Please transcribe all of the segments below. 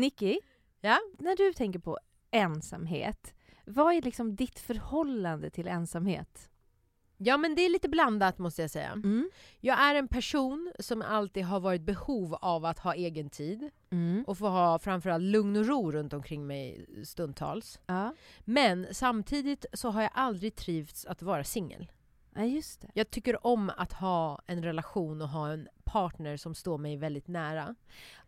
Nicky, Ja? när du tänker på ensamhet, vad är liksom ditt förhållande till ensamhet? Ja men det är lite blandat måste jag säga. Mm. Jag är en person som alltid har varit behov av att ha egen tid Mm. och få ha framförallt lugn och ro runt omkring mig stundtals. Ja. Men samtidigt så har jag aldrig trivts att vara singel. Ja, just det. Jag tycker om att ha en relation och ha en partner som står mig väldigt nära.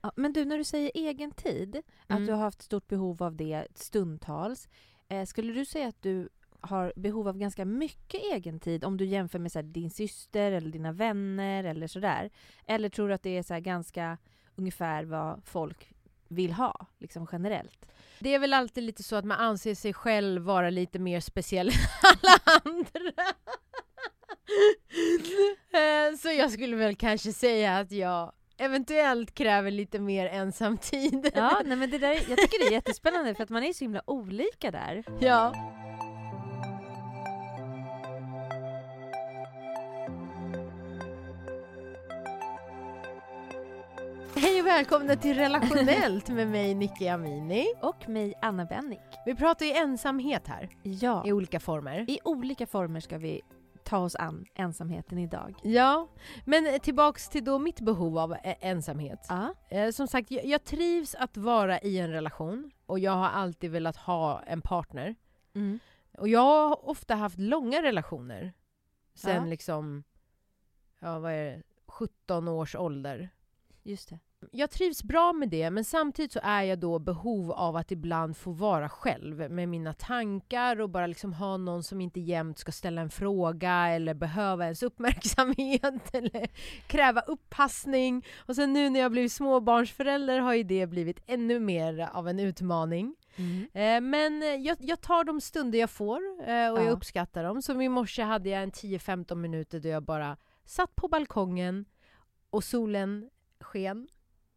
Ja, men du, när du säger egen tid, att Mm. du har haft stort behov av det stundtals, eh, skulle du säga att du har behov av ganska mycket egen tid om du jämför med så här, din syster eller dina vänner eller sådär? Eller tror du att det är så här, ganska ungefär vad folk vill ha, liksom generellt? Det är väl alltid lite så att man anser sig själv vara lite mer speciell än alla andra. Eh, så jag skulle väl kanske säga att jag eventuellt kräver lite mer ensamtid. Ja, nej, men det där, jag tycker det är jättespännande för att man är så himla olika där. ja. Hej och välkomna till Relationellt med mig Nicky Amini. Och mig, Anna Bennick. Vi pratar ju ensamhet här Ja, i olika former. i olika former ska vi ta oss an ensamheten idag. Ja, men tillbaks till då mitt behov av eh, ensamhet. Eh, som sagt, jag, trivs att vara i en relation och jag har alltid velat ha en partner. mm. Och jag har ofta haft långa relationer. Sen Ja. liksom, ja vad är det, 17 års ålder. just det. Jag trivs bra med det, men samtidigt så är jag då behov av att ibland få vara själv med mina tankar och bara liksom ha någon som inte jämt ska ställa en fråga eller behöva ens uppmärksamhet eller kräva uppassning. Och sen nu när jag blivit småbarnsförälder har ju det blivit ännu mer av en utmaning. Mm. Eh, men eh, jag, jag tar de stunder jag får eh, och Ja. jag uppskattar dem. Som i morse hade jag en 10-15 minuter där jag bara satt på balkongen och solen sken.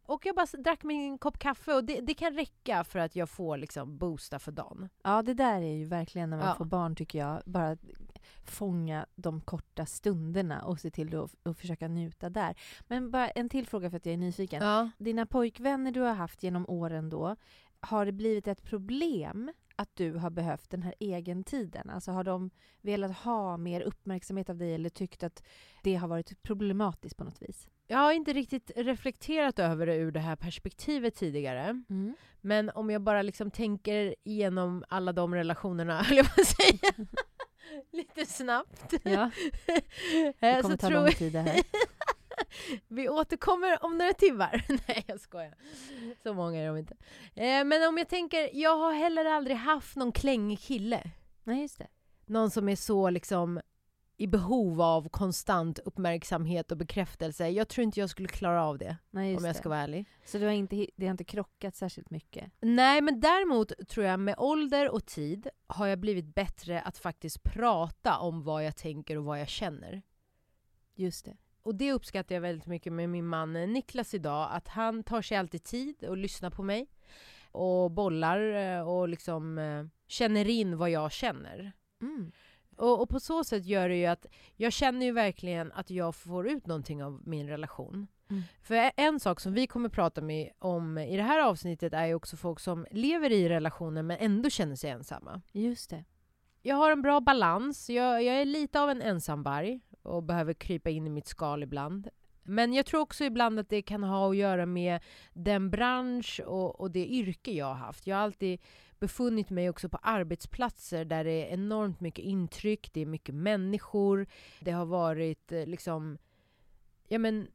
Och jag bara drack min kopp kaffe och det, det kan räcka för att jag får liksom boosta för dagen. Ja, det där är ju verkligen när man Ja. får barn tycker jag. Bara fånga de korta stunderna och se till att att försöka njuta där. Men bara en till fråga för att jag är nyfiken. Ja. Dina pojkvänner du har haft genom åren då, har det blivit ett problem att du har behövt den här egentiden? Alltså har de velat ha mer uppmärksamhet av dig eller tyckt att det har varit problematiskt på något vis? Jag har inte riktigt reflekterat över det ur det här perspektivet tidigare. Men om jag bara liksom tänker igenom alla de relationerna, höll jag på att säga, lite snabbt. Ja, Eh, det så kommer ta lång tid det här. Vi återkommer om några timmar. Nej, jag skojar. Så många är de inte. Eh, men om jag tänker, jag har heller aldrig haft någon klängig kille. Nej, just det. Någon som är så liksom i behov av konstant uppmärksamhet och bekräftelse. Jag tror inte jag skulle klara av det, Nej, om jag det. ska vara ärlig. Så du har inte, det har inte krockat särskilt mycket? Nej, men däremot tror jag med ålder och tid har jag blivit bättre att faktiskt prata om vad jag tänker och vad jag känner. Just det. Och det uppskattar jag väldigt mycket med min man eh, Niklas idag. Att han tar sig alltid tid och lyssnar på mig. Och bollar eh, och liksom eh, känner in vad jag känner. Mm. Och, och på så sätt gör det ju att jag känner ju verkligen att jag får ut någonting av min relation. Mm. För en sak som vi kommer prata med om i det här avsnittet är ju också folk som lever i relationer men ändå känner sig ensamma. Just det. Jag har en bra balans. Jag, jag är lite av en ensamvarg och behöver krypa in i mitt skal ibland. Men jag tror också ibland att det kan ha att göra med den bransch och, och det yrke jag har haft. Jag har alltid befunnit mig också på arbetsplatser där det är enormt mycket intryck, det är mycket människor. Det har varit eh, liksom, ja men,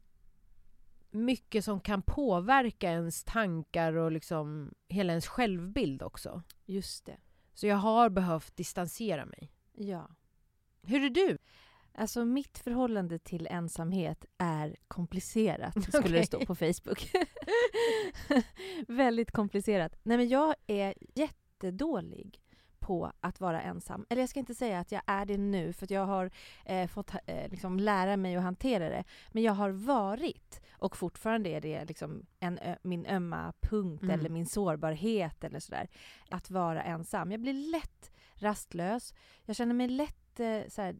mycket som kan påverka ens tankar och liksom hela ens självbild också. Just det. Så jag har behövt distansera mig. Ja. Hur är du? Alltså mitt förhållande till ensamhet är komplicerat, skulle Okej. det stå på Facebook. Väldigt komplicerat. Nej men jag är jättedålig på att vara ensam. Eller jag ska inte säga att jag är det nu, för jag har eh, fått eh, liksom lära mig att hantera det. Men jag har varit, och fortfarande är det liksom en, min ömma punkt Mm. eller min sårbarhet eller sådär. Att vara ensam. Jag blir lätt rastlös. Jag känner mig lätt eh, så här,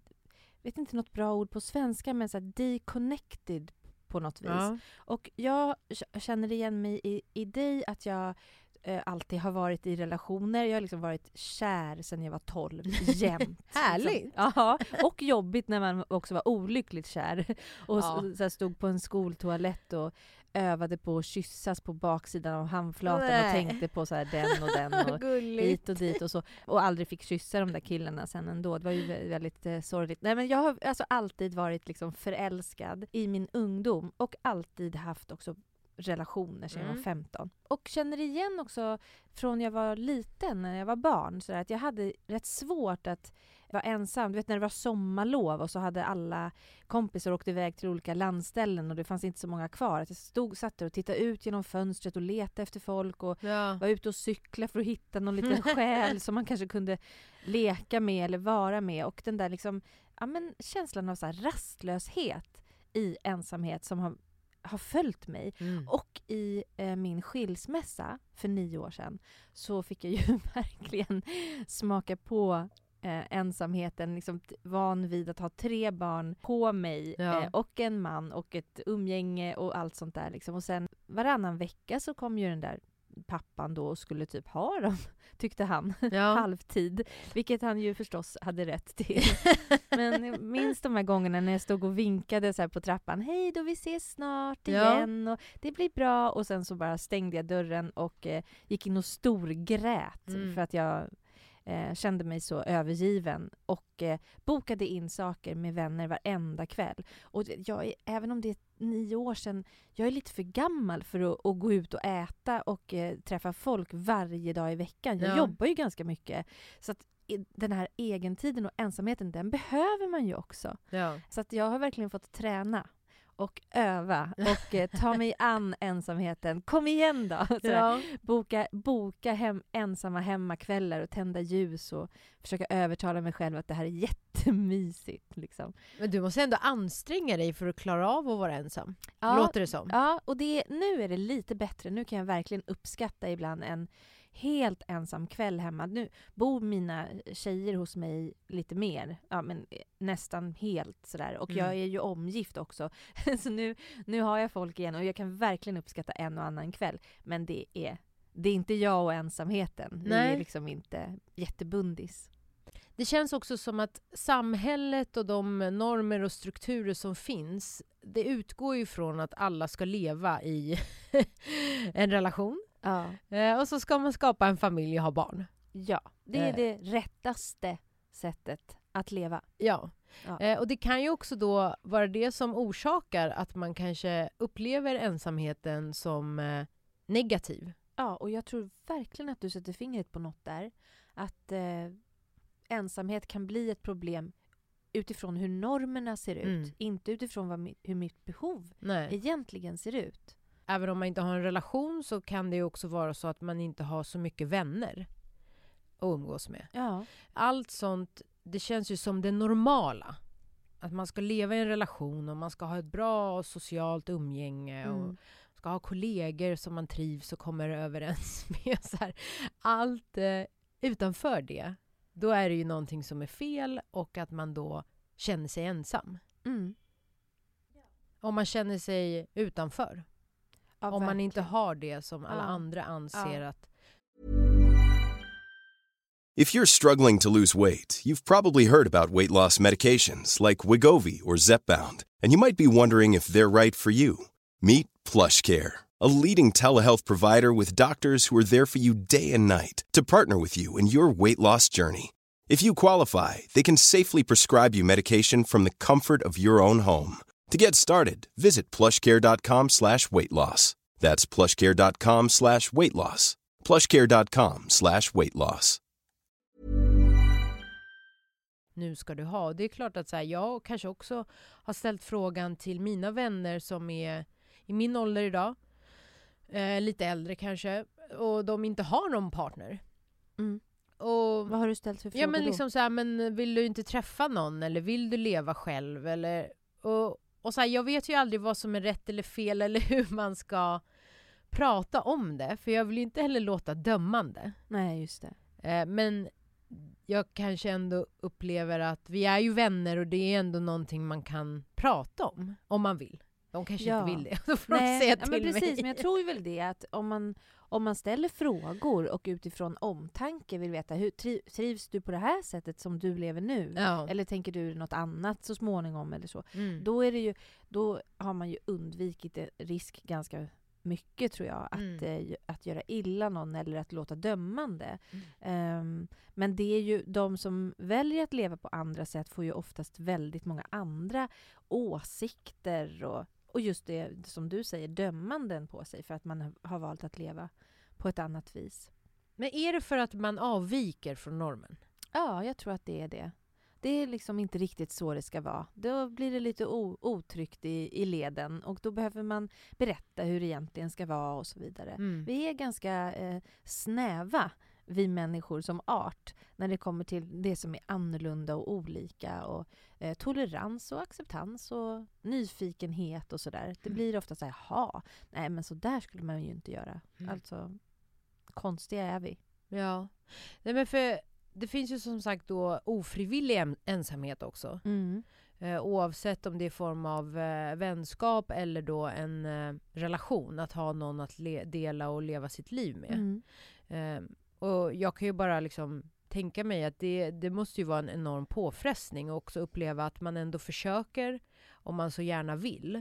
vet inte något bra ord på svenska, men så här deconnected på något vis. Ja. Och jag känner igen mig i, i dig att jag eh, alltid har varit i relationer. Jag har liksom varit kär sedan jag var 12, jämt. Härligt. Liksom. Ja, och jobbigt när man också var olyckligt kär. Och Ja. så stod på en skoltoalett och övade på att kyssas på baksidan av handflatan och Nej. tänkte på så här den och den. Och hit och dit och så. Och aldrig fick kyssa de där killarna sen ändå. Det var ju vä- väldigt eh, sorgligt. Nej men jag har alltså alltid varit liksom förälskad i min ungdom och alltid haft också relationer sedan jag Mm. var 15. Och känner igen också från jag var liten, när jag var barn, så där, att jag hade rätt svårt att vara ensam. Du vet när det var sommarlov och så hade alla kompisar åkt iväg till olika landställen och det fanns inte så många kvar. Att jag stod, satt där och tittade ut genom fönstret och letade efter folk och Ja. var ute och cykla för att hitta någon liten själ som man kanske kunde leka med eller vara med. Och den där liksom, ja, men känslan av så rastlöshet i ensamhet som har, har följt mig. Mm. Och i eh, min skilsmässa för nio år sedan så fick jag ju verkligen smaka på eh, ensamheten, liksom van vid att ha tre barn på mig Ja. eh, och en man och ett umgänge och allt sånt där. Liksom. Och sen varannan vecka så kom ju den där pappan då skulle typ ha dem, tyckte han, Ja. halvtid. Vilket han ju förstås hade rätt till. Men jag minns de här gångerna när jag stod och vinkade så här på trappan. Hej då, vi ses snart Ja. igen och det blir bra. Och sen så bara stängde jag dörren och eh, gick in och storgrät Mm. för att jag eh, kände mig så övergiven och eh, bokade in saker med vänner varenda kväll. Och jag är, även om det är nio år sedan, jag är lite för gammal för att, att gå ut och äta och eh, träffa folk varje dag i veckan. Jag Ja. jobbar ju ganska mycket. Så att den här egentiden och ensamheten, den behöver man ju också. Ja. Så att jag har verkligen fått träna och öva och eh, ta mig an ensamheten. Kom igen då! Ja. Boka, boka hem, ensamma hemmakvällar och tända ljus och försöka övertala mig själv att det här är jättemysigt. Liksom. Men du måste ändå anstränga dig för att klara av att vara ensam. Ja, Låter det som. Ja, och det, nu är det lite bättre. Nu kan jag verkligen uppskatta ibland en helt ensam kväll hemma. Nu bor mina tjejer hos mig lite mer, ja, men eh, nästan helt sådär. Och jag Mm. är ju omgift också. Så nu, nu har jag folk igen och jag kan verkligen uppskatta en och annan kväll. Men det är, det är inte jag och ensamheten. Vi Nej. är liksom inte jättebundis. Det känns också som att samhället och de normer och strukturer som finns, det utgår ju från att alla ska leva i en relation. Ja. Eh, och så ska man skapa en familj och ha barn. ja, det är Eh. det rättaste sättet att leva. Ja. Ja. Eh, och det kan ju också då vara det som orsakar att man kanske upplever ensamheten som negativ. Ja, och jag tror verkligen att du sätter fingret på något där. Att eh, ensamhet kan bli ett problem utifrån hur normerna ser ut. Mm. Inte utifrån vad hur mitt behov Nej. egentligen ser ut. Även om man inte har en relation så kan det ju också vara så att man inte har så mycket vänner att umgås med. Ja. Allt sånt, det känns ju som det normala. Att man ska leva i en relation och man ska ha ett bra socialt umgänge och Mm. ska ha kollegor som man trivs och kommer överens med. Så här. Allt eh, utanför det, då är det ju någonting som är fel och att man då känner sig ensam. Mm. Om man känner sig utanför. Ja, om man inte har det som alla Ja. andra anser Ja. att If you're struggling to lose weight, you've probably heard about weight loss medications like Wigovi or Zepbound, and you might be wondering if they're right for you. Meet PlushCare, a leading telehealth provider with doctors who are there for you day and night to partner with you in your weight loss journey. If you qualify, they can safely prescribe you medication from the comfort of your own home. To get started, visit plushcare.com slash weight loss. That's plushcare.com slash weight loss. plushcare.com slash weight loss. nu ska du ha. Det är klart att så här, jag kanske också har ställt frågan till mina vänner som är i min ålder idag, eh, lite äldre kanske, och de inte har någon partner. Mm. Och, Vad har du ställt för frågor ja men då? liksom så här, men vill du inte träffa någon eller vill du leva själv eller och, och så här, jag vet ju aldrig vad som är rätt eller fel eller hur man ska prata om det för jag vill ju inte heller låta dömande. Nej, just det. Eh, men jag kanske ändå upplever att vi är ju vänner och det är ändå någonting man kan prata om, om man vill. De kanske Ja. inte vill det. Då får de Nej, säga ja, till men precis, mig. men jag tror väl det att om man, om man ställer frågor och utifrån omtanke vill veta hur tri, trivs du på det här sättet som du lever nu? Ja. Eller tänker du något annat så småningom eller så? Mm. Då, är det ju, då har man ju undvikit risk ganska mycket tror jag. Att, Mm. eh, att göra illa någon eller att låta dömande. Mm. Ehm, men det är ju de som väljer att leva på andra sätt får ju oftast väldigt många andra åsikter och, och just det som du säger, dömanden på sig för att man har- valt att leva på ett annat vis. Men är det för att man avviker från normen? Ja, jag tror att det är det. Det är liksom inte riktigt så det ska vara. Då blir det lite otryggt i, i leden och då behöver man berätta hur det egentligen ska vara och så vidare. Mm. Vi är ganska eh, snäva, vi människor som art, när det kommer till det som är annorlunda och olika och eh, tolerans och acceptans och nyfikenhet och sådär. Det Mm. blir ofta så här, jaha, nej men så där skulle man ju inte göra. Mm. Alltså, konstiga är vi. Ja. Nej, men för det finns ju som sagt då ofrivillig ensamhet också. Eh, oavsett om det är i form av eh, vänskap eller då en eh, relation. Att ha någon att dela och leva sitt liv med. Mm. Och jag kan ju bara liksom tänka mig att det, det måste ju vara en enorm påfrestning och också uppleva att man ändå försöker om man så gärna vill.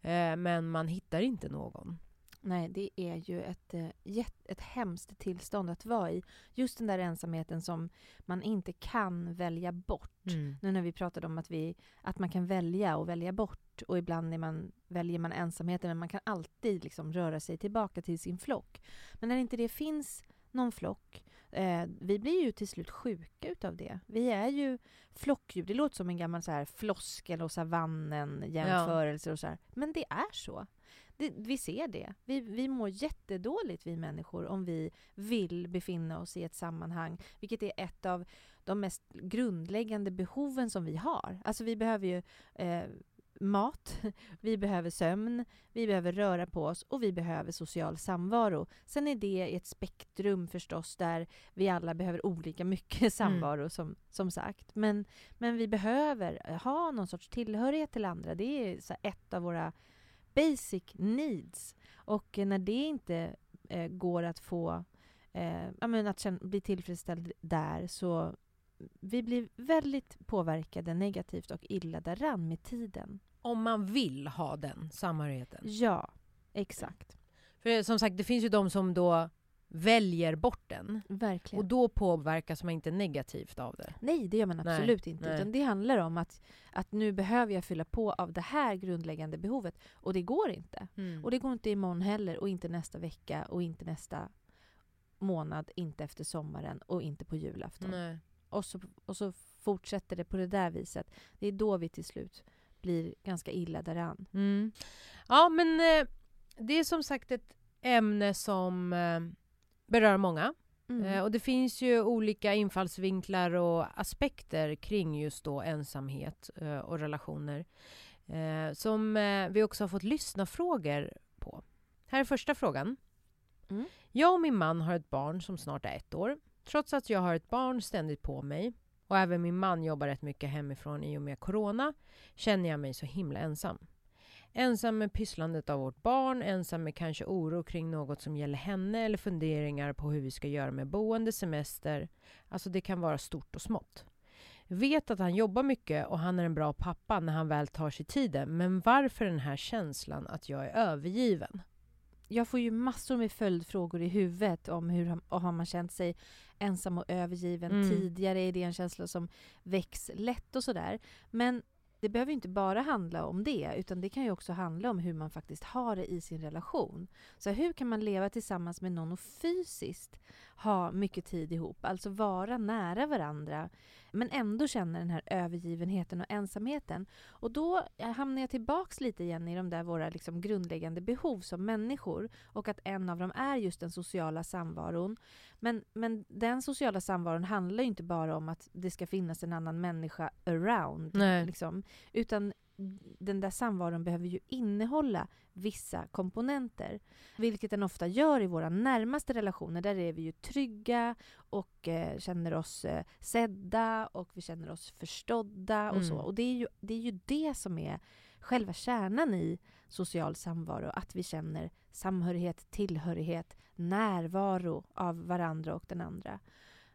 Eh, men man hittar inte någon. Nej, det är ju ett, eh, ett hemskt tillstånd att vara i. Just den där ensamheten som man inte kan välja bort. Nu när vi pratade om att, vi, att man kan välja och välja bort och ibland är man, väljer man ensamheten men man kan alltid liksom röra sig tillbaka till sin flock. Men när inte det finns någon flock, eh, vi blir ju till slut sjuka utav det. Vi är ju flockdjur. Det låter som en gammal så här floskel och savannen jämförelse och så här. Men det är så. Det, vi ser det. Vi, vi mår jättedåligt vi människor om vi vill befinna oss i ett sammanhang, vilket är ett av de mest grundläggande behoven som vi har. Alltså vi behöver ju eh, mat, vi behöver sömn, vi behöver röra på oss och vi behöver social samvaro. Sen är det ett spektrum förstås där vi alla behöver olika mycket samvaro som, som sagt. Men, men vi behöver ha någon sorts tillhörighet till andra. Det är ett av våra basic needs. Och eh, när det inte eh, går att få eh, att känna, bli tillfredsställd där så vi blir väldigt påverkade negativt och illa däran med tiden. Om man vill ha den samhörigheten. Ja, exakt. För som sagt, det finns ju de som då väljer bort den. Verkligen. Och då påverkas man inte negativt av det. nej, det gör man Nej, absolut inte. nej. Utan det handlar om att, att nu behöver jag fylla på av det här grundläggande behovet. Och det går inte. Och det går inte imorgon heller och inte nästa vecka och inte nästa månad, inte efter sommaren och inte på julafton. Nej. Och, så, och så fortsätter det på det där viset. Det är då vi till slut blir ganska illa däran. Mm. Ja, men eh, det är som sagt ett ämne som eh, berör många. Mm. Eh, och det finns ju olika infallsvinklar och aspekter kring just då ensamhet eh, och relationer. Eh, som eh, vi också har fått lyssna frågor på. Här är första frågan. Mm. Jag och min man har ett barn som snart är ett år. Trots att jag har ett barn ständigt på mig och även min man jobbar rätt mycket hemifrån i och med corona känner jag mig så himla ensam. Ensam med pysslandet av vårt barn, ensam med kanske oro kring något som gäller henne eller funderingar på hur vi ska göra med boende, semester. Alltså det kan vara stort och smått. Vet att han jobbar mycket och han är en bra pappa när han väl tar sig tiden. Men varför den här känslan att jag är övergiven? Jag får ju massor med följdfrågor i huvudet om hur har- man känt sig ensam och övergiven Mm. tidigare? Är det en känsla som väcks lätt och sådär? Men det behöver inte bara handla om det, utan det kan ju också handla om hur man faktiskt har det i sin relation. Så hur kan man leva tillsammans med någon och fysiskt ha mycket tid ihop, alltså vara nära varandra, men ändå känna den här övergivenheten och ensamheten. Och då hamnar jag tillbaks lite igen i de där våra liksom grundläggande behov som människor och att en av dem är just den sociala samvaron. Men, men den sociala samvaron handlar ju inte bara om att det ska finnas en annan människa around. Nej. Liksom, utan den där samvaron behöver ju innehålla vissa komponenter. Vilket den ofta gör i våra närmaste relationer. Där är vi ju trygga och eh, känner oss eh, sedda och vi känner oss förstådda och Mm. så. Och det är, ju, det är ju det som är själva kärnan i social samvaro. Att vi känner samhörighet, tillhörighet, närvaro av varandra och den andra.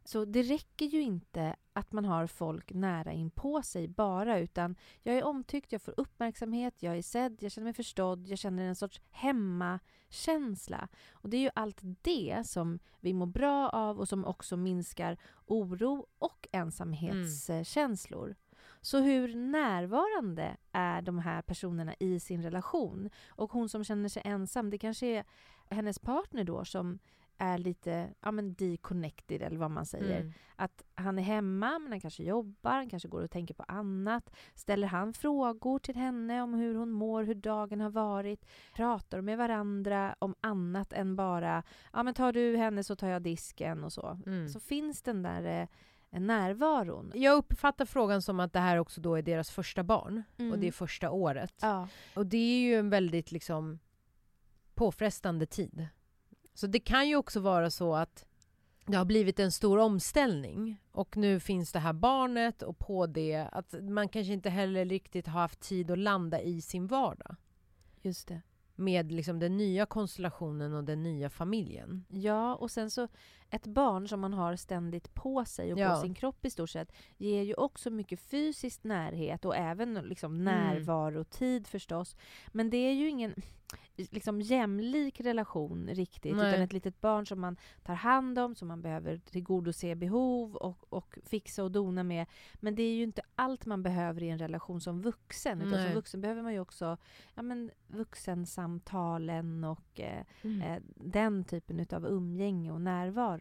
Så det räcker ju inte att man har folk nära in på sig bara, utan jag är omtyckt, jag får uppmärksamhet, jag är sedd, jag känner mig förstådd, jag känner en sorts hemmakänsla. Och det är ju allt det som vi mår bra av och som också minskar oro och ensamhetskänslor. Mm. Så hur närvarande är de här personerna i sin relation? Och hon som känner sig ensam, det kanske är hennes partner då som är lite ja, men deconnected eller vad man säger. Mm. Att han är hemma men han kanske jobbar, han kanske går och tänker på annat. Ställer han frågor till henne om hur hon mår, hur dagen har varit? Pratar med varandra om annat än bara ja men tar du henne så tar jag disken och så. Mm. Så finns den där eh, närvaron. Jag uppfattar frågan som att det här också då är deras första barn mm. och det är första året. Ja. Och det är ju en väldigt liksom påfrestande tid. Så det kan ju också vara så att det har blivit en stor omställning och nu finns det här barnet och på det att man kanske inte heller riktigt har haft tid att landa i sin vardag. Just det. Med liksom den nya konstellationen och den nya familjen. Ja, och sen så ett barn som man har ständigt på sig och ja. på sin kropp i stort sett ger ju också mycket fysisk närhet och även liksom mm. närvarotid förstås. Men det är ju ingen liksom jämlik relation riktigt, Nej. utan ett litet barn som man tar hand om, som man behöver tillgodose behov och, och fixa och dona med. Men det är ju inte allt man behöver i en relation som vuxen, utan Nej. som vuxen behöver man ju också ja, men, vuxensamtalen och eh, mm. eh, den typen av umgänge och närvaro.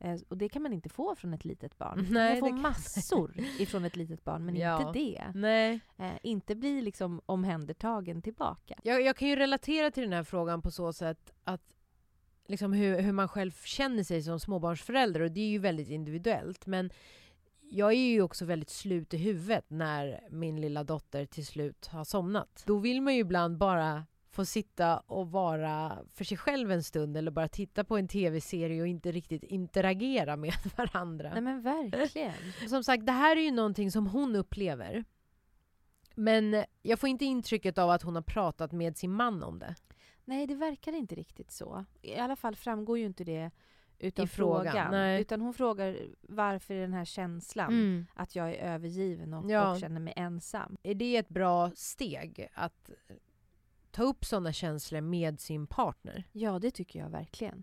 Eh, och det kan man inte få från ett litet barn. Nej, man får massor ifrån ett litet barn, men ja. inte det. Nej. Eh, inte bli liksom omhändertagen tillbaka. Jag, jag kan ju relatera till den här frågan på så sätt att liksom hur, hur man själv känner sig som småbarnsförälder, och det är ju väldigt individuellt. Men jag är ju också väldigt slut i huvudet när min lilla dotter till slut har somnat. Då vill man ju ibland bara få sitta och vara för sig själv en stund eller bara titta på en tv-serie och inte riktigt interagera med varandra. Nej men verkligen. Som sagt, det här är ju någonting som hon upplever. Men jag får inte intrycket av att hon har pratat med sin man om det. Nej, det verkar inte riktigt så. I alla fall framgår ju inte det utan I frågan. frågan utan hon frågar varför är den här känslan mm. att jag är övergiven och, ja. och känner mig ensam. Är det ett bra steg att ta upp sådana känslor med sin partner? Ja, det tycker jag verkligen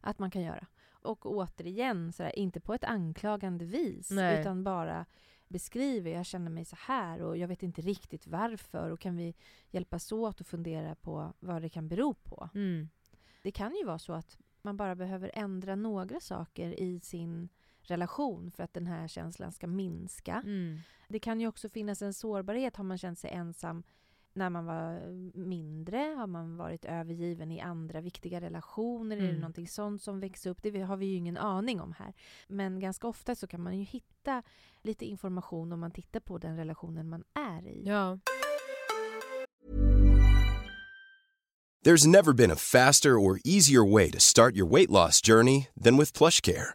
att man kan göra. Och återigen, sådär, inte på ett anklagande vis, Nej. utan bara beskriver jag känner mig så här och jag vet inte riktigt varför och kan vi hjälpas åt och fundera på vad det kan bero på. Mm. Det kan ju vara så att man bara behöver ändra några saker i sin relation för att den här känslan ska minska. Mm. Det kan ju också finnas en sårbarhet, har man känt sig ensam när man var mindre? Har man varit övergiven i andra viktiga relationer? Mm. Är det mm. någonting sånt som växer upp? Det har vi ju ingen aning om här. Men ganska ofta så kan man ju hitta lite information om man tittar på den relationen man är i. Ja. There's never been a faster or easier way to start your weight loss journey than with plush care.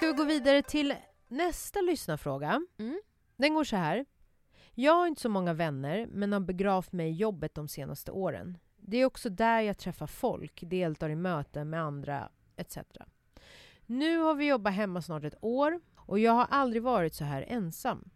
Ska vi gå vidare till nästa lyssnarfråga? Mm. Den går så här. Jag har inte så många vänner, men har begravt mig i jobbet de senaste åren. Det är också där jag träffar folk, deltar i möten med andra, etc. Nu har vi jobbat hemma snart ett år och jag har aldrig varit så här ensam.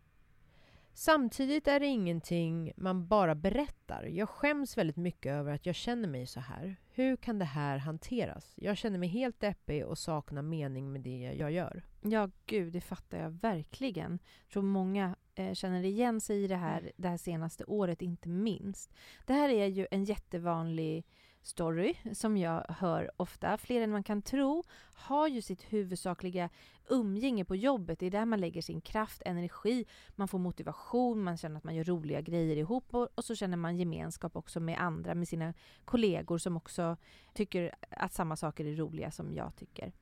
Samtidigt är det ingenting man bara berättar. Jag skäms väldigt mycket över att jag känner mig så här. Hur kan det här hanteras? Jag känner mig helt deppig och saknar mening med det jag gör. Ja, gud, det fattar jag verkligen. Jag tror många eh, känner igen sig i det här det här senaste året, inte minst. Det här är ju en jättevanlig story som jag hör ofta. Fler än man kan tro har ju sitt huvudsakliga umgänge på jobbet. Det är där man lägger sin kraft, energi, man får motivation, man känner att man gör roliga grejer ihop och, och så känner man gemenskap också med andra, med sina kollegor som också tycker att samma saker är roliga som jag tycker.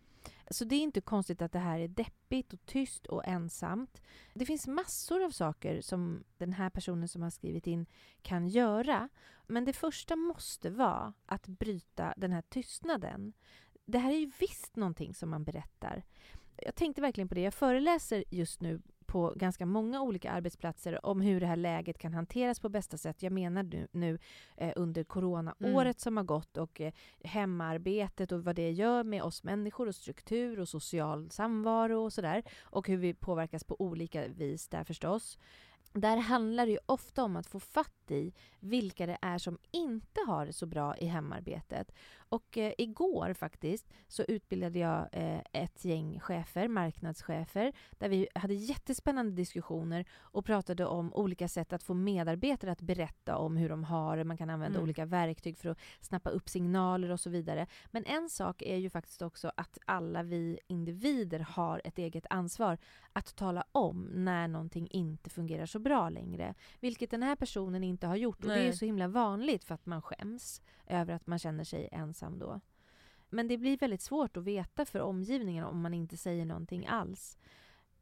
Så det är inte konstigt att det här är deppigt och tyst och ensamt. Det finns massor av saker som den här personen som har skrivit in kan göra. Men det första måste vara att bryta den här tystnaden. Det här är ju visst någonting som man berättar. Jag tänkte verkligen på det. Jag föreläser just nu på ganska många olika arbetsplatser om hur det här läget kan hanteras på bästa sätt. Jag menar nu, nu eh, under coronaåret mm. som har gått och eh, hemarbetet och vad det gör med oss människor och struktur och social samvaro och sådär. Och hur vi påverkas på olika vis där förstås. Där handlar det ju ofta om att få fatt i vilka det är som inte har det så bra i hemarbetet. Och eh, igår faktiskt så utbildade jag eh, ett gäng chefer, marknadschefer, där vi hade jättespännande diskussioner och pratade om olika sätt att få medarbetare att berätta om hur de har det. Man kan använda mm. olika verktyg för att snappa upp signaler och så vidare. Men en sak är ju faktiskt också att alla vi individer har ett eget ansvar att tala om när någonting inte fungerar så bra längre. Vilket den här personen inte har gjort. Och det är så himla vanligt för att man skäms över att man känner sig ensam då. Men det blir väldigt svårt att veta för omgivningen om man inte säger någonting alls.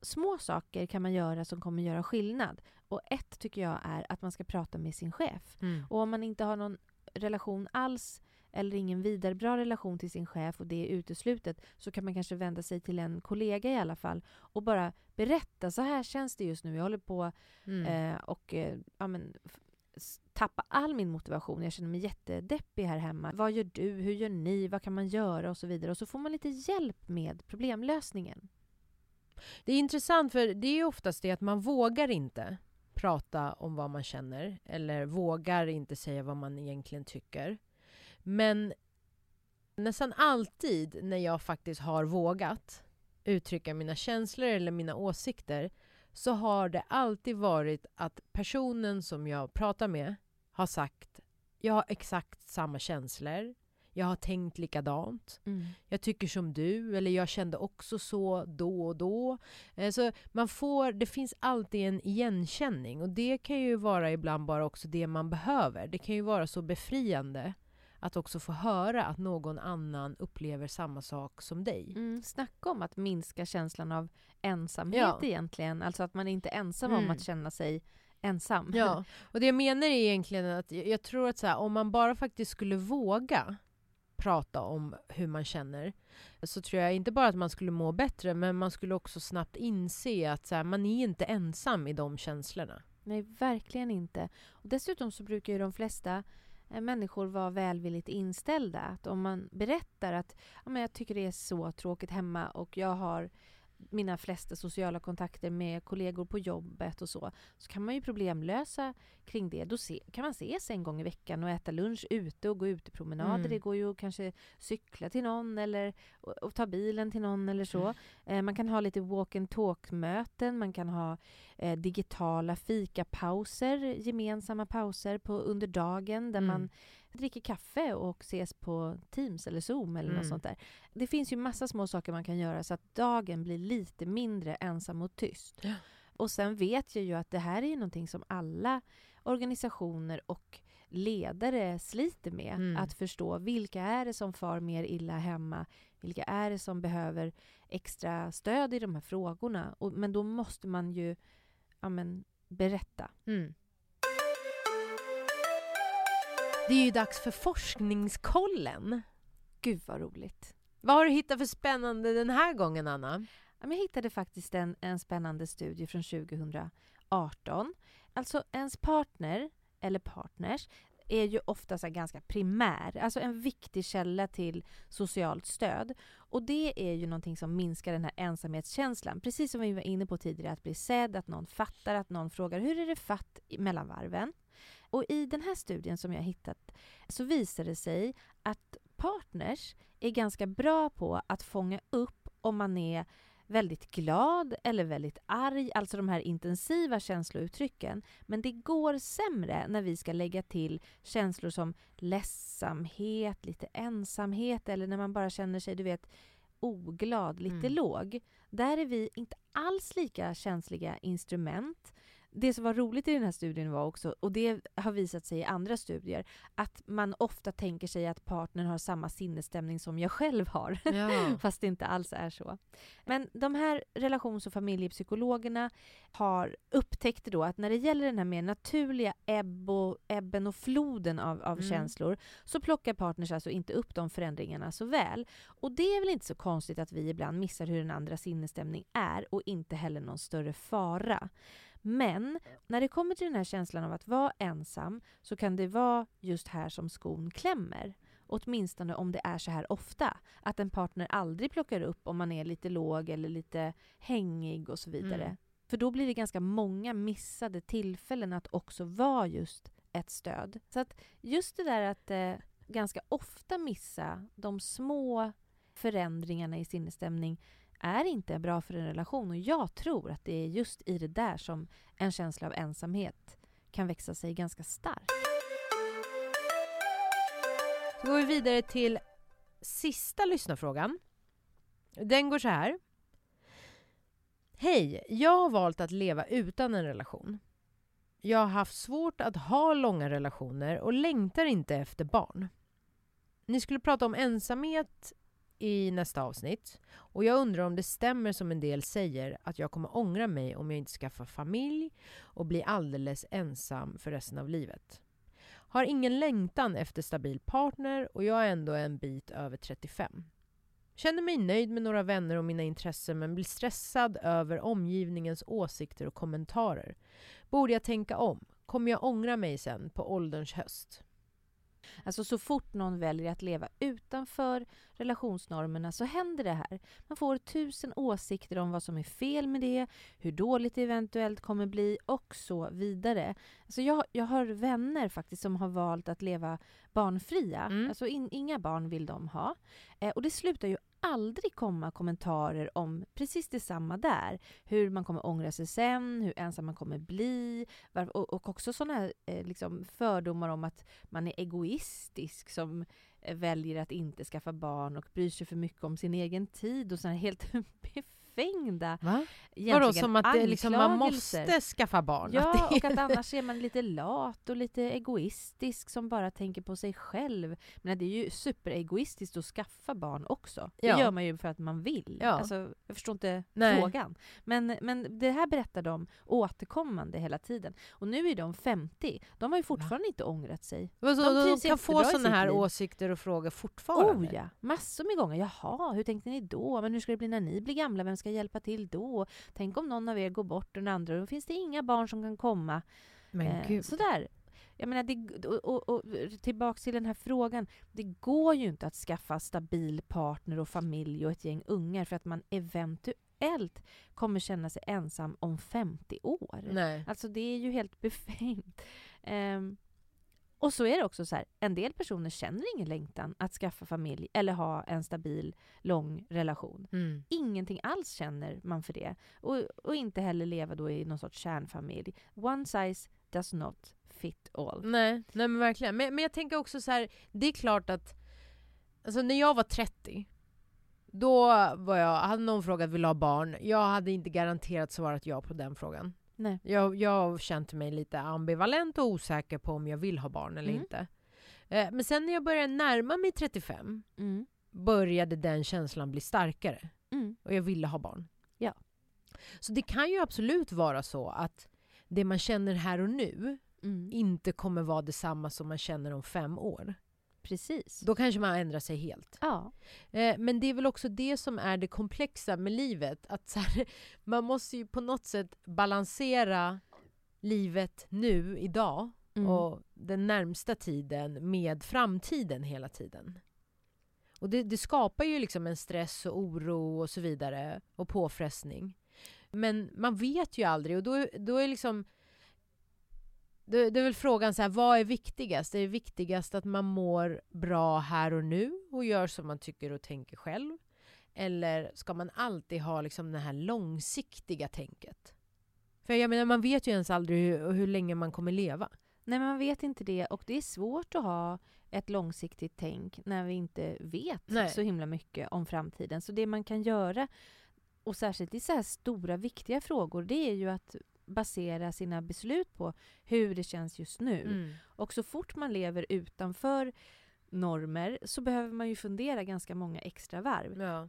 Små saker kan man göra som kommer göra skillnad. Och ett tycker jag är att man ska prata med sin chef. Mm. Och om man inte har någon relation alls eller ingen vidare bra relation till sin chef och det är uteslutet så kan man kanske vända sig till en kollega i alla fall och bara berätta så här känns det just nu. Jag håller på mm. eh, och eh, ja, men, tappa all min motivation. Jag känner mig jättedeppig här hemma. Vad gör du? Hur gör ni? Vad kan man göra? Och så vidare. Och så får man lite hjälp med problemlösningen. Det är intressant för det är oftast det att man vågar inte prata om vad man känner eller vågar inte säga vad man egentligen tycker. Men nästan alltid när jag faktiskt har vågat uttrycka mina känslor eller mina åsikter så har det alltid varit att personen som jag pratar med har sagt jag har exakt samma känslor. Jag har tänkt likadant. Mm. Jag tycker som du, eller jag kände också så då och då. Eh, så man får, det finns alltid en igenkänning och det kan ju vara ibland bara också det man behöver. Det kan ju vara så befriande att också få höra att någon annan upplever samma sak som dig. Mm, snacka om att minska känslan av ensamhet ja. egentligen. Alltså att man inte är ensam mm. om att känna sig ensam. Ja, och det jag menar är egentligen att jag, tror att så här, om man bara faktiskt skulle våga prata om hur man känner så tror jag inte bara att man skulle må bättre men man skulle också snabbt inse att så här, man är inte ensam i de känslorna. Nej, verkligen inte. Och dessutom så brukar ju de flesta Eh, människor var välvilligt inställda. Att om man berättar att ja, men jag tycker det är så tråkigt hemma och jag har mina flesta sociala kontakter med kollegor på jobbet och så, så kan man ju problemlösa kring det. Då se, kan man ses en gång i veckan och äta lunch ute och gå ut i promenader. Mm. Det går ju att kanske cykla till någon eller och, och ta bilen till någon eller så. Mm. Eh, man kan ha lite walk and talk-möten, man kan ha eh, digitala fikapauser, gemensamma pauser på under dagen där mm. man dricker kaffe och ses på Teams eller Zoom eller mm. något sånt där. Det finns ju massa små saker man kan göra så att dagen blir lite mindre ensam och tyst. Ja. Och sen vet jag ju att det här är någonting som alla organisationer och ledare sliter med. Mm. Att förstå vilka är det som far mer illa hemma? Vilka är det som behöver extra stöd i de här frågorna? Och, men då måste man ju ja, men, berätta. Mm. Det är ju dags för forskningskollen. Gud vad roligt. Vad har du hittat för spännande den här gången, Anna? Jag hittade faktiskt en, en spännande studie från 2018. Alltså ens partner, eller partners, är ju ofta så ganska primär, alltså en viktig källa till socialt stöd. Och det är ju någonting som minskar den här ensamhetskänslan. Precis som vi var inne på tidigare, att bli sedd, att någon fattar, att någon frågar hur är det fatt mellan varven? Och i den här studien som jag hittat så visar det sig att partners är ganska bra på att fånga upp om man är väldigt glad eller väldigt arg, alltså de här intensiva känslouttrycken. Men det går sämre när vi ska lägga till känslor som ledsamhet, lite ensamhet eller när man bara känner sig, du vet, oglad, lite mm. låg. Där är vi inte alls lika känsliga instrument det som var roligt i den här studien var också, och det har visat sig i andra studier, att man ofta tänker sig att partnern har samma sinnesstämning som jag själv har. Ja. Fast det inte alls är så. Men de här relations och familjepsykologerna har upptäckt då att när det gäller den här mer naturliga ebb och, ebben och floden av, av mm. känslor så plockar partners alltså inte upp de förändringarna så väl. Och det är väl inte så konstigt att vi ibland missar hur den andra sinnesstämning är och inte heller någon större fara. Men när det kommer till den här känslan av att vara ensam så kan det vara just här som skon klämmer. Åtminstone om det är så här ofta. Att en partner aldrig plockar upp om man är lite låg eller lite hängig och så vidare. Mm. För då blir det ganska många missade tillfällen att också vara just ett stöd. Så att just det där att eh, ganska ofta missa de små förändringarna i sinnesstämning är inte bra för en relation. Och jag tror att det är just i det där som en känsla av ensamhet kan växa sig ganska stark. Så går vi vidare till sista lyssnarfrågan. Den går så här. Hej! Jag har valt att leva utan en relation. Jag har haft svårt att ha långa relationer och längtar inte efter barn. Ni skulle prata om ensamhet i nästa avsnitt. Och jag undrar om det stämmer som en del säger att jag kommer ångra mig om jag inte skaffar familj och blir alldeles ensam för resten av livet. Har ingen längtan efter stabil partner och jag är ändå en bit över 35. Känner mig nöjd med några vänner och mina intressen men blir stressad över omgivningens åsikter och kommentarer. Borde jag tänka om? Kommer jag ångra mig sen på ålderns höst? Alltså så fort någon väljer att leva utanför relationsnormerna så händer det här. Man får tusen åsikter om vad som är fel med det, hur dåligt det eventuellt kommer bli och så vidare. Alltså jag, jag har vänner faktiskt som har valt att leva barnfria. Mm. Alltså in, inga barn vill de ha. Eh, och det slutar ju aldrig komma kommentarer om precis detsamma där. Hur man kommer ångra sig sen, hur ensam man kommer bli och, och också sådana eh, liksom fördomar om att man är egoistisk som eh, väljer att inte skaffa barn och bryr sig för mycket om sin egen tid och sådana helt befängda Va? Vadå, som att det, liksom, man måste skaffa barn? Ja, att och att annars är man lite lat och lite egoistisk som bara tänker på sig själv. Men det är ju superegoistiskt att skaffa barn också. Ja. Det gör man ju för att man vill. Ja. Alltså, jag förstår inte Nej. frågan. Men, men det här berättar de återkommande hela tiden. Och nu är de 50. De har ju fortfarande Va? inte ångrat sig. de, de kan få sådana här liv. åsikter och frågor fortfarande? Oh ja, massor med gånger. Jaha, hur tänkte ni då? Men hur ska det bli när ni blir gamla? Vem ska hjälpa till då? Tänk om någon av er går bort och den andra, då finns det inga barn som kan komma. Men eh, gud. Sådär. Jag menar, det, och, och, och, tillbaks till den här frågan. Det går ju inte att skaffa stabil partner och familj och ett gäng ungar för att man eventuellt kommer känna sig ensam om 50 år. Nej. Alltså det är ju helt befängt. Um, och så är det också så här, en del personer känner ingen längtan att skaffa familj eller ha en stabil, lång relation. Mm. Ingenting alls känner man för det. Och, och inte heller leva då i någon sorts kärnfamilj. One size does not fit all. Nej, nej men verkligen. Men, men jag tänker också så här, det är klart att alltså när jag var 30 då var jag, hade någon frågat vill ha barn, jag hade inte garanterat svarat ja på den frågan. Nej. Jag, jag har känt mig lite ambivalent och osäker på om jag vill ha barn eller mm. inte. Eh, men sen när jag började närma mig 35 mm. började den känslan bli starkare. Mm. Och jag ville ha barn. Ja. Så det kan ju absolut vara så att det man känner här och nu mm. inte kommer vara detsamma som man känner om fem år. Precis. Då kanske man ändrar sig helt. Ja. Eh, men det är väl också det som är det komplexa med livet. Att här, man måste ju på något sätt balansera livet nu, idag, Mm. och den närmsta tiden med framtiden hela tiden. Och det, det skapar ju liksom en stress och oro och så vidare och påfrestning. Men man vet ju aldrig och då, då är liksom det, det är väl frågan så här, vad är viktigast? Är det viktigast att man mår bra här och nu och gör som man tycker och tänker själv? Eller ska man alltid ha liksom det här långsiktiga tänket? För jag menar, man vet ju ens aldrig hur, hur länge man kommer leva. Nej, man vet inte det. Och det är svårt att ha ett långsiktigt tänk när vi inte vet Nej. så himla mycket om framtiden. Så det man kan göra, och särskilt i så här stora viktiga frågor, det är ju att basera sina beslut på hur det känns just nu. Mm. Och så fort man lever utanför normer så behöver man ju fundera ganska många extra varv. Ja.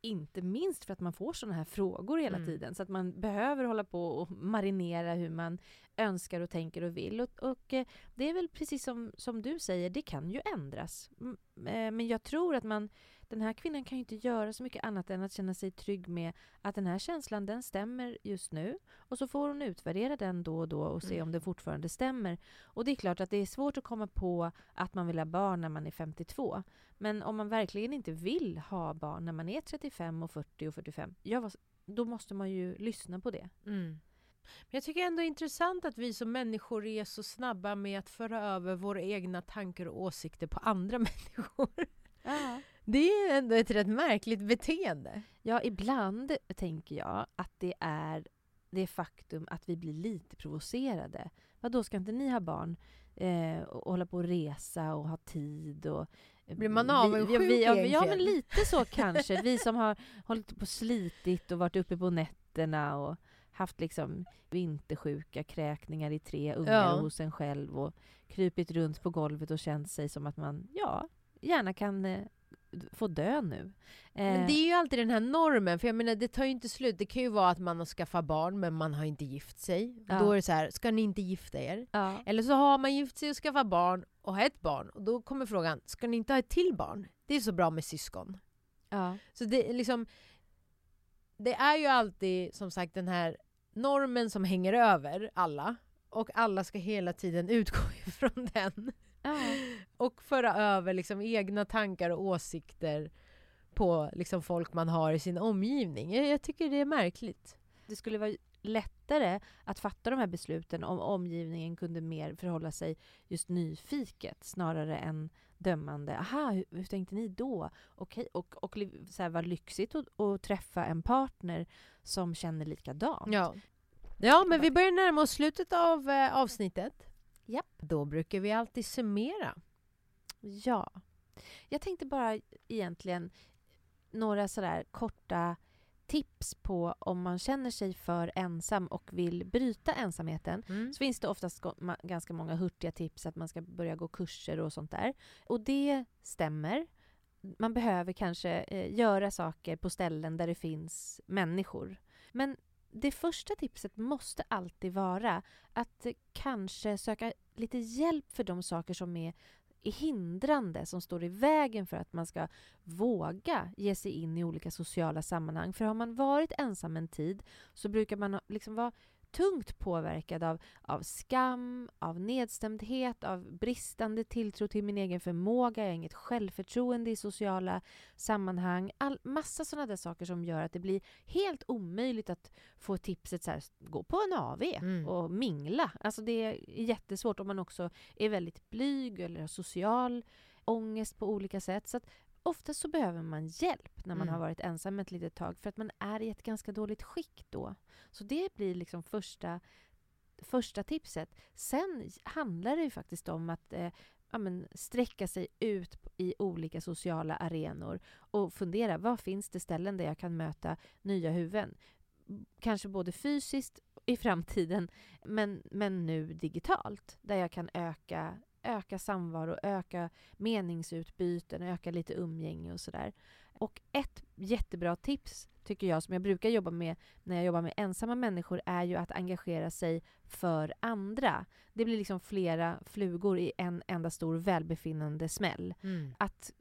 Inte minst för att man får såna här frågor hela Mm. tiden. Så att man behöver hålla på och marinera hur man önskar och tänker och vill. Och, och eh, det är väl precis som, som du säger, det kan ju ändras. Eh, Men jag tror att man, den här kvinnan kan ju inte göra så mycket annat än att känna sig trygg med att den här känslan, den stämmer just nu. Och så får hon utvärdera den då och då och se Mm. om den fortfarande stämmer. Och det är klart att det är svårt att komma på att man vill ha barn när man är 52. Men om man verkligen inte vill ha barn när man är 35 och 40 och 45, ja, då måste man ju lyssna på det. Mm. Men jag tycker ändå det är intressant att vi som människor är så snabba med att föra över våra egna tankar och åsikter på andra människor. Det är ändå ett rätt märkligt beteende. Ja, ibland tänker jag att det är det faktum att vi blir lite provocerade. Vad då ska inte ni ha barn eh, och hålla på och resa och ha tid? Och, eh, Blir man vi- avundsjuk ja, vi, ja, ja, egentligen? men lite så kanske. Vi som har hållit på och slitit och varit uppe på nätterna och haft liksom vintersjuka kräkningar i tre ungar Ja. hos en själv och krypit runt på golvet och känt sig som att man, ja, gärna kan eh, få dö nu. Men Eh, det är ju alltid den här normen, för jag menar det tar ju inte slut. Det kan ju vara att man har skaffat barn men man har inte gift sig. Ja. Då är det så här, ska ni inte gifta er? ja. Eller så har man gift sig och skaffat barn och har ett barn och då kommer frågan, ska ni inte ha ett till barn? Det är så bra med syskon. Ja. Så det är liksom Det är ju alltid som sagt den här normen som hänger över alla och alla ska hela tiden utgå ifrån den. Och föra över liksom egna tankar och åsikter på liksom folk man har i sin omgivning. Jag, jag tycker det är märkligt. Det skulle vara lättare att fatta de här besluten om omgivningen kunde mer förhålla sig just nyfiket snarare än dömande. Aha, hur, hur tänkte ni då? Okej, och, och så här, vad lyxigt att, att träffa en partner som känner likadant. Ja. ja, men vi börjar närma oss slutet av eh, avsnittet. Japp. Då brukar vi alltid summera. Ja. Jag tänkte bara egentligen några sådär korta tips på om man känner sig för ensam och vill bryta ensamheten. Mm. så finns det oftast ganska många hurtiga tips att man ska börja gå kurser och sånt där. Och det stämmer. Man behöver kanske eh, göra saker på ställen där det finns människor. Men det första tipset måste alltid vara att kanske söka lite hjälp för de saker som är är hindrande som står i vägen för att man ska våga ge sig in i olika sociala sammanhang. För har man varit ensam en tid så brukar man liksom vara tungt påverkad av, av skam, av nedstämdhet, av bristande tilltro till min egen förmåga, jag har inget självförtroende i sociala sammanhang. All, massa sådana där saker som gör att det blir helt omöjligt att få tipset så här, gå på en AV Mm. och mingla. Alltså det är jättesvårt om man också är väldigt blyg eller har social ångest på olika sätt. Så att oftast så behöver man hjälp när man Mm. har varit ensam ett litet tag för att man är i ett ganska dåligt skick då. Så det blir liksom första, första tipset. Sen handlar det ju faktiskt om att eh, ja, men, sträcka sig ut i olika sociala arenor och fundera, vad finns det ställen där jag kan möta nya huvuden? Kanske både fysiskt i framtiden, men, men nu digitalt, där jag kan öka, öka samvaro, öka meningsutbyten, öka lite umgänge och sådär. Och ett jättebra tips, tycker jag, som jag brukar jobba med när jag jobbar med ensamma människor, är ju att engagera sig för andra. Det blir liksom flera flugor i en enda stor välbefinnande smäll. Mm. Att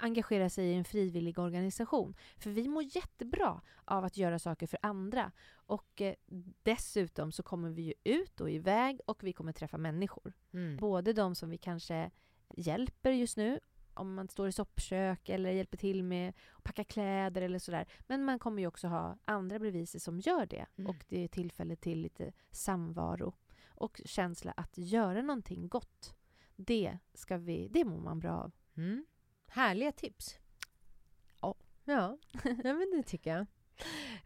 engagera sig i en frivillig organisation. För vi mår jättebra av att göra saker för andra. Och eh, dessutom så kommer vi ju ut och iväg och vi kommer träffa människor. Mm. Både de som vi kanske hjälper just nu om man står i soppkök eller hjälper till med att packa kläder eller sådär. Men man kommer ju också ha andra bredvid sig som gör det. Mm. Och det är tillfälle till lite samvaro och känsla att göra någonting gott. Det, ska vi, det mår man bra av. Mm. Härliga tips. Ja. Ja, ja men det tycker jag.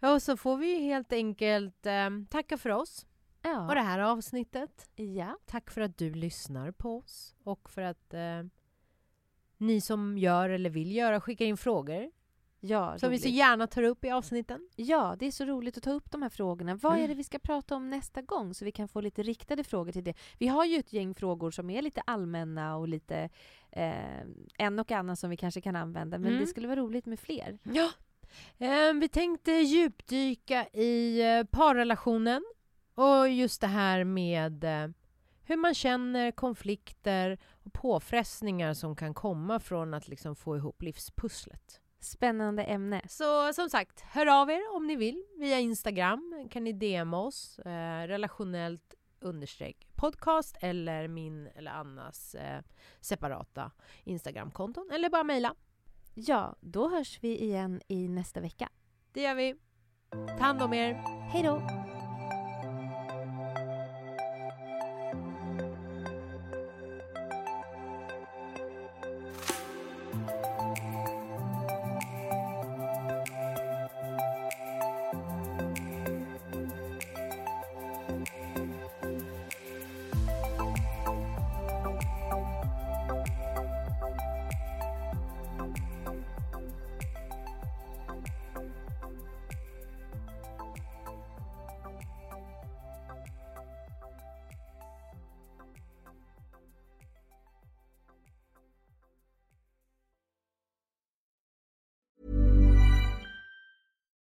Ja, och så får vi helt enkelt eh, tacka för oss Ja. och det här avsnittet. ja. Tack för att du lyssnar på oss och för att eh, ni som gör eller vill göra skickar in frågor Ja, som vi så roligt. gärna tar upp i avsnitten. ja, det är så roligt att ta upp de här frågorna. Vad är Mm. det vi ska prata om nästa gång? Så vi kan få lite riktade frågor till det. Vi har ju ett gäng frågor som är lite allmänna och lite eh, en och annan som vi kanske kan använda. Men Mm. det skulle vara roligt med fler. Ja. Eh, vi tänkte djupdyka i eh, parrelationen och just det här med eh, hur man känner konflikter och påfrestningar som kan komma från att liksom få ihop livspusslet. Spännande ämne. Så som sagt, hör av er om ni vill. Via Instagram kan ni DMa oss, eh, relationellt understreck podcast eller min eller Annas eh, separata Instagramkonton. Eller bara mejla. Ja, då hörs vi igen i nästa vecka. Det gör vi. Ta hand om er. Hej då!